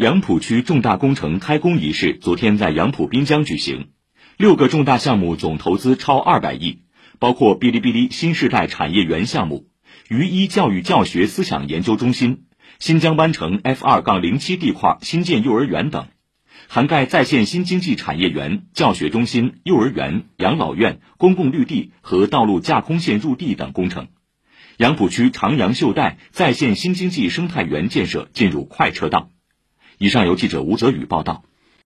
杨浦区重大工程开工仪式昨天在杨浦滨江举行，六个重大项目总投资超二百亿，包括哔哩哔哩新时代产业园项目、渝一教育教学思想研究中心、新疆湾城 F 二杠零七地块新建幼儿园等。涵盖在线新经济产业园、教学中心、幼儿园、养老院、公共绿地和道路架空线入地等工程，杨浦区长阳秀带在线新经济生态园建设进入快车道。以上由记者吴泽宇报道。